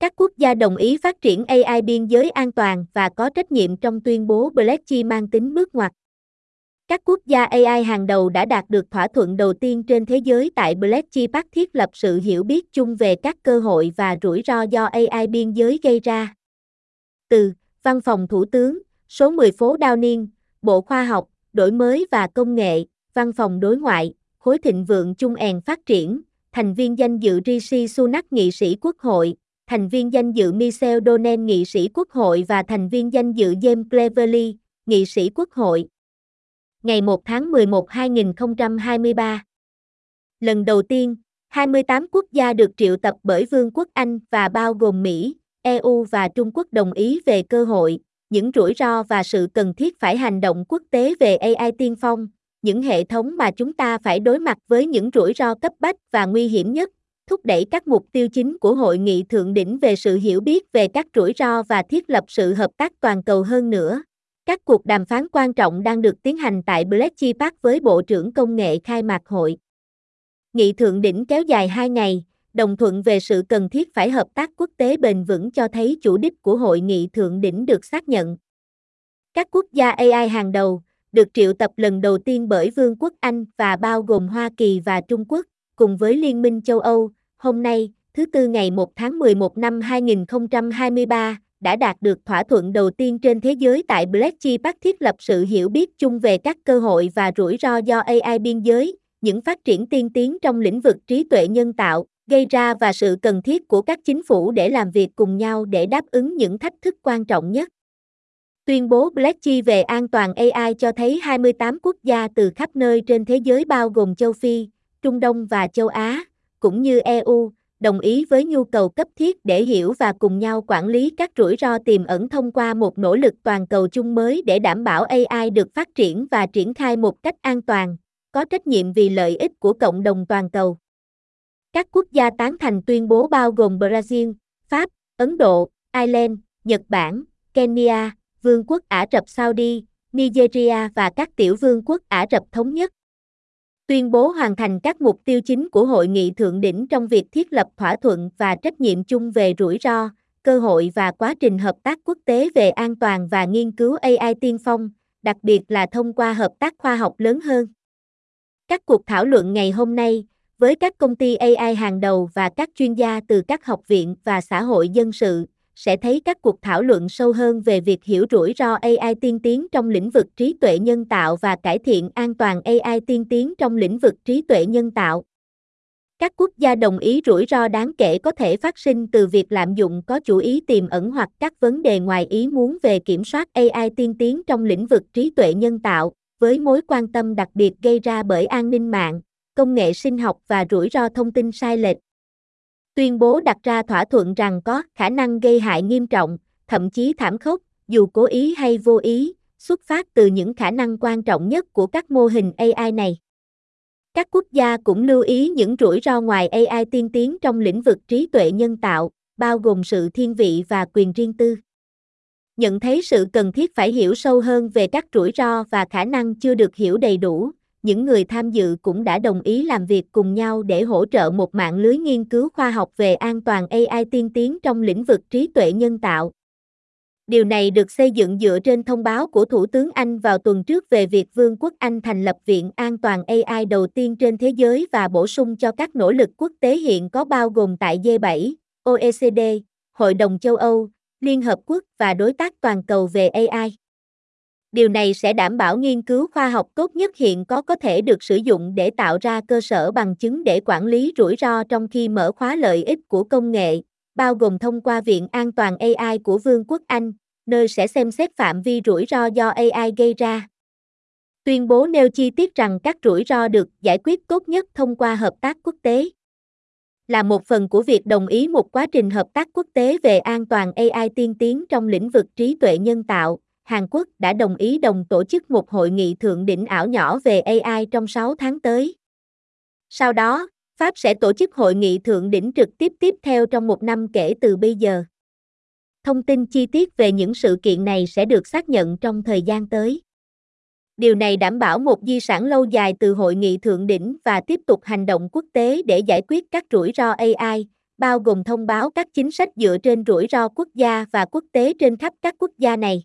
Các quốc gia đồng ý phát triển AI biên giới an toàn và có trách nhiệm trong tuyên bố Blackchi mang tính bước ngoặt. Các quốc gia AI hàng đầu đã đạt được thỏa thuận đầu tiên trên thế giới tại Blackchi Park thiết lập sự hiểu biết chung về các cơ hội và rủi ro do AI biên giới gây ra. Từ Văn phòng Thủ tướng, số 10 phố Downing, Bộ Khoa học, Đổi mới và Công nghệ, Văn phòng Đối ngoại, Khối Thịnh vượng Chung èn Phát triển, thành viên danh dự Rishi Sunak nghị sĩ Quốc hội, thành viên danh dự Michel Donen nghị sĩ Quốc hội và thành viên danh dự James Cleverly, nghị sĩ Quốc hội. Ngày 1 tháng 11 2023 Lần đầu tiên, 28 quốc gia được triệu tập bởi Vương quốc Anh và bao gồm Mỹ, EU và Trung Quốc đồng ý về cơ hội, những rủi ro và sự cần thiết phải hành động quốc tế về AI tiên phong, những hệ thống mà chúng ta phải đối mặt với những rủi ro cấp bách và nguy hiểm nhất, thúc đẩy các mục tiêu chính của hội nghị thượng đỉnh về sự hiểu biết về các rủi ro và thiết lập sự hợp tác toàn cầu hơn nữa. Các cuộc đàm phán quan trọng đang được tiến hành tại Bletchley Park với Bộ trưởng Công nghệ khai mạc hội. Nghị thượng đỉnh kéo dài 2 ngày, đồng thuận về sự cần thiết phải hợp tác quốc tế bền vững cho thấy chủ đích của hội nghị thượng đỉnh được xác nhận. Các quốc gia AI hàng đầu, được triệu tập lần đầu tiên bởi Vương quốc Anh và bao gồm Hoa Kỳ và Trung Quốc, cùng với Liên minh châu Âu, hôm nay, thứ Tư ngày 1 tháng 11 năm 2023, đã đạt được thỏa thuận đầu tiên trên thế giới tại Bletchley Park thiết lập sự hiểu biết chung về các cơ hội và rủi ro do AI biên giới, những phát triển tiên tiến trong lĩnh vực trí tuệ nhân tạo, gây ra và sự cần thiết của các chính phủ để làm việc cùng nhau để đáp ứng những thách thức quan trọng nhất. Tuyên bố Blackchi về an toàn AI cho thấy 28 quốc gia từ khắp nơi trên thế giới bao gồm châu Phi, Trung Đông và châu Á, cũng như EU, đồng ý với nhu cầu cấp thiết để hiểu và cùng nhau quản lý các rủi ro tiềm ẩn thông qua một nỗ lực toàn cầu chung mới để đảm bảo AI được phát triển và triển khai một cách an toàn, có trách nhiệm vì lợi ích của cộng đồng toàn cầu. Các quốc gia tán thành tuyên bố bao gồm Brazil, Pháp, Ấn Độ, Ireland, Nhật Bản, Kenya, Vương quốc Ả Rập Saudi, Nigeria và các tiểu vương quốc Ả Rập Thống Nhất. Tuyên bố hoàn thành các mục tiêu chính của hội nghị thượng đỉnh trong việc thiết lập thỏa thuận và trách nhiệm chung về rủi ro, cơ hội và quá trình hợp tác quốc tế về an toàn và nghiên cứu AI tiên phong, đặc biệt là thông qua hợp tác khoa học lớn hơn. Các cuộc thảo luận ngày hôm nay, với các công ty AI hàng đầu và các chuyên gia từ các học viện và xã hội dân sự, sẽ thấy các cuộc thảo luận sâu hơn về việc hiểu rủi ro AI tiên tiến trong lĩnh vực trí tuệ nhân tạo và cải thiện an toàn AI tiên tiến trong lĩnh vực trí tuệ nhân tạo. Các quốc gia đồng ý rủi ro đáng kể có thể phát sinh từ việc lạm dụng có chủ ý tiềm ẩn hoặc các vấn đề ngoài ý muốn về kiểm soát AI tiên tiến trong lĩnh vực trí tuệ nhân tạo, với mối quan tâm đặc biệt gây ra bởi an ninh mạng, công nghệ sinh học và rủi ro thông tin sai lệch. Tuyên bố đặt ra thỏa thuận rằng có khả năng gây hại nghiêm trọng, thậm chí thảm khốc, dù cố ý hay vô ý, xuất phát từ những khả năng quan trọng nhất của các mô hình AI này. Các quốc gia cũng lưu ý những rủi ro ngoài AI tiên tiến trong lĩnh vực trí tuệ nhân tạo, bao gồm sự thiên vị và quyền riêng tư. Nhận thấy sự cần thiết phải hiểu sâu hơn về các rủi ro và khả năng chưa được hiểu đầy đủ, những người tham dự cũng đã đồng ý làm việc cùng nhau để hỗ trợ một mạng lưới nghiên cứu khoa học về an toàn AI tiên tiến trong lĩnh vực trí tuệ nhân tạo. Điều này được xây dựng dựa trên thông báo của Thủ tướng Anh vào tuần trước về việc Vương quốc Anh thành lập Viện An toàn AI đầu tiên trên thế giới và bổ sung cho các nỗ lực quốc tế hiện có bao gồm tại G7, OECD, Hội đồng châu Âu, Liên Hợp Quốc và đối tác toàn cầu về AI. Điều này sẽ đảm bảo nghiên cứu khoa học tốt nhất hiện có có thể được sử dụng để tạo ra cơ sở bằng chứng để quản lý rủi ro trong khi mở khóa lợi ích của công nghệ, bao gồm thông qua Viện An toàn AI của Vương quốc Anh, nơi sẽ xem xét phạm vi rủi ro do AI gây ra. Tuyên bố nêu chi tiết rằng các rủi ro được giải quyết tốt nhất thông qua hợp tác quốc tế. Là một phần của việc đồng ý một quá trình hợp tác quốc tế về an toàn AI tiên tiến trong lĩnh vực trí tuệ nhân tạo, Hàn Quốc đã đồng ý đồng tổ chức một hội nghị thượng đỉnh ảo nhỏ về AI trong 6 tháng tới. Sau đó, Pháp sẽ tổ chức hội nghị thượng đỉnh trực tiếp tiếp theo trong một năm kể từ bây giờ. Thông tin chi tiết về những sự kiện này sẽ được xác nhận trong thời gian tới. Điều này đảm bảo một di sản lâu dài từ hội nghị thượng đỉnh và tiếp tục hành động quốc tế để giải quyết các rủi ro AI, bao gồm thông báo các chính sách dựa trên rủi ro quốc gia và quốc tế trên khắp các quốc gia này.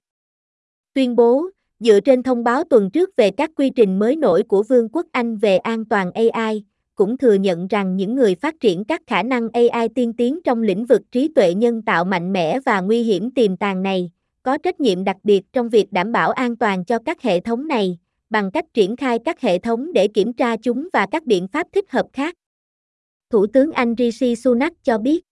Tuyên bố, dựa trên thông báo tuần trước về các quy trình mới nổi của Vương quốc Anh về an toàn AI, cũng thừa nhận rằng những người phát triển các khả năng AI tiên tiến trong lĩnh vực trí tuệ nhân tạo mạnh mẽ và nguy hiểm tiềm tàng này, có trách nhiệm đặc biệt trong việc đảm bảo an toàn cho các hệ thống này, bằng cách triển khai các hệ thống để kiểm tra chúng và các biện pháp thích hợp khác. Thủ tướng Anh Rishi Sunak cho biết,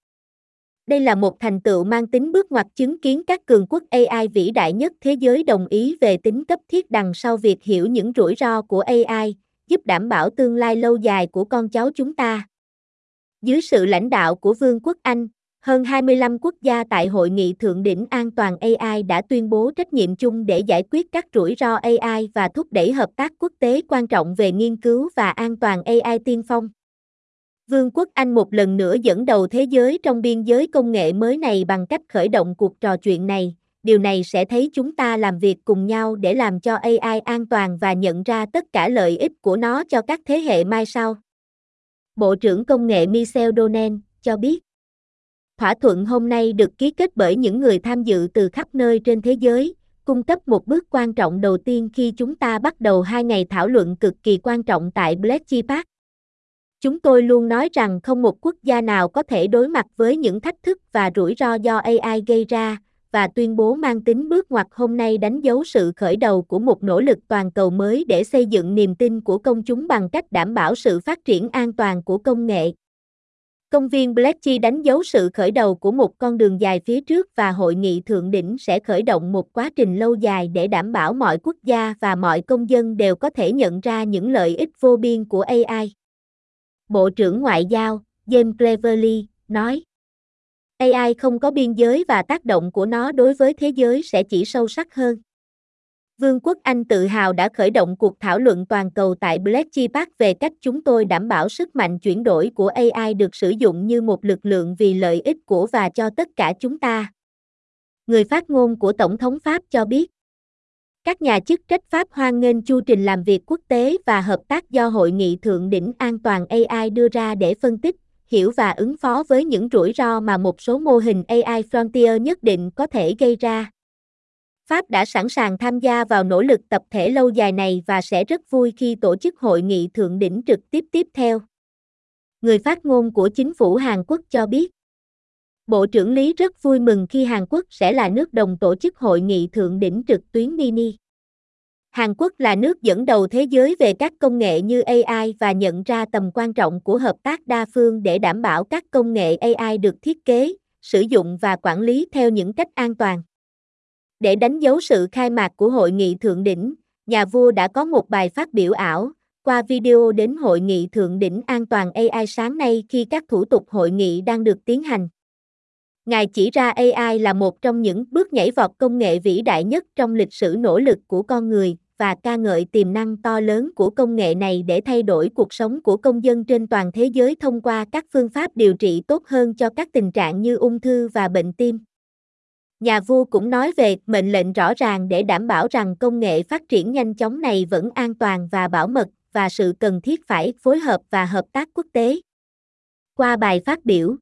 đây là một thành tựu mang tính bước ngoặt chứng kiến các cường quốc AI vĩ đại nhất thế giới đồng ý về tính cấp thiết đằng sau việc hiểu những rủi ro của AI, giúp đảm bảo tương lai lâu dài của con cháu chúng ta. Dưới sự lãnh đạo của Vương quốc Anh, hơn 25 quốc gia tại Hội nghị Thượng đỉnh An toàn AI đã tuyên bố trách nhiệm chung để giải quyết các rủi ro AI và thúc đẩy hợp tác quốc tế quan trọng về nghiên cứu và an toàn AI tiên phong. Vương quốc Anh một lần nữa dẫn đầu thế giới trong biên giới công nghệ mới này bằng cách khởi động cuộc trò chuyện này. Điều này sẽ thấy chúng ta làm việc cùng nhau để làm cho AI an toàn và nhận ra tất cả lợi ích của nó cho các thế hệ mai sau. Bộ trưởng Công nghệ Michel Donen cho biết, thỏa thuận hôm nay được ký kết bởi những người tham dự từ khắp nơi trên thế giới, cung cấp một bước quan trọng đầu tiên khi chúng ta bắt đầu hai ngày thảo luận cực kỳ quan trọng tại Bletchley Park. Chúng tôi luôn nói rằng không một quốc gia nào có thể đối mặt với những thách thức và rủi ro do AI gây ra, và tuyên bố mang tính bước ngoặt hôm nay đánh dấu sự khởi đầu của một nỗ lực toàn cầu mới để xây dựng niềm tin của công chúng bằng cách đảm bảo sự phát triển an toàn của công nghệ. Công viên Bletchley đánh dấu sự khởi đầu của một con đường dài phía trước và hội nghị thượng đỉnh sẽ khởi động một quá trình lâu dài để đảm bảo mọi quốc gia và mọi công dân đều có thể nhận ra những lợi ích vô biên của AI. Bộ trưởng Ngoại giao, James Cleverly, nói. AI không có biên giới và tác động của nó đối với thế giới sẽ chỉ sâu sắc hơn. Vương quốc Anh tự hào đã khởi động cuộc thảo luận toàn cầu tại Bletchley Park về cách chúng tôi đảm bảo sức mạnh chuyển đổi của AI được sử dụng như một lực lượng vì lợi ích của và cho tất cả chúng ta. Người phát ngôn của Tổng thống Pháp cho biết, các nhà chức trách Pháp hoan nghênh chu trình làm việc quốc tế và hợp tác do Hội nghị Thượng đỉnh An toàn AI đưa ra để phân tích, hiểu và ứng phó với những rủi ro mà một số mô hình AI Frontier nhất định có thể gây ra. Pháp đã sẵn sàng tham gia vào nỗ lực tập thể lâu dài này và sẽ rất vui khi tổ chức hội nghị thượng đỉnh trực tiếp tiếp theo. Người phát ngôn của chính phủ Hàn Quốc cho biết, Bộ trưởng Lý rất vui mừng khi Hàn Quốc sẽ là nước đồng tổ chức hội nghị thượng đỉnh trực tuyến mini. Hàn Quốc là nước dẫn đầu thế giới về các công nghệ như AI và nhận ra tầm quan trọng của hợp tác đa phương để đảm bảo các công nghệ AI được thiết kế, sử dụng và quản lý theo những cách an toàn. Để đánh dấu sự khai mạc của hội nghị thượng đỉnh, nhà vua đã có một bài phát biểu ảo qua video đến hội nghị thượng đỉnh an toàn AI sáng nay khi các thủ tục hội nghị đang được tiến hành. Ngài chỉ ra AI là một trong những bước nhảy vọt công nghệ vĩ đại nhất trong lịch sử nỗ lực của con người và ca ngợi tiềm năng to lớn của công nghệ này để thay đổi cuộc sống của công dân trên toàn thế giới thông qua các phương pháp điều trị tốt hơn cho các tình trạng như ung thư và bệnh tim. Nhà vua cũng nói về mệnh lệnh rõ ràng để đảm bảo rằng công nghệ phát triển nhanh chóng này vẫn an toàn và bảo mật và sự cần thiết phải phối hợp và hợp tác quốc tế. Qua bài phát biểu,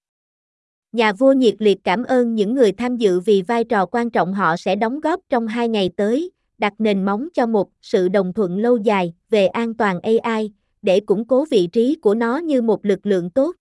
nhà vua nhiệt liệt cảm ơn những người tham dự vì vai trò quan trọng họ sẽ đóng góp trong hai ngày tới, đặt nền móng cho một sự đồng thuận lâu dài về an toàn AI, để củng cố vị trí của nó như một lực lượng tốt.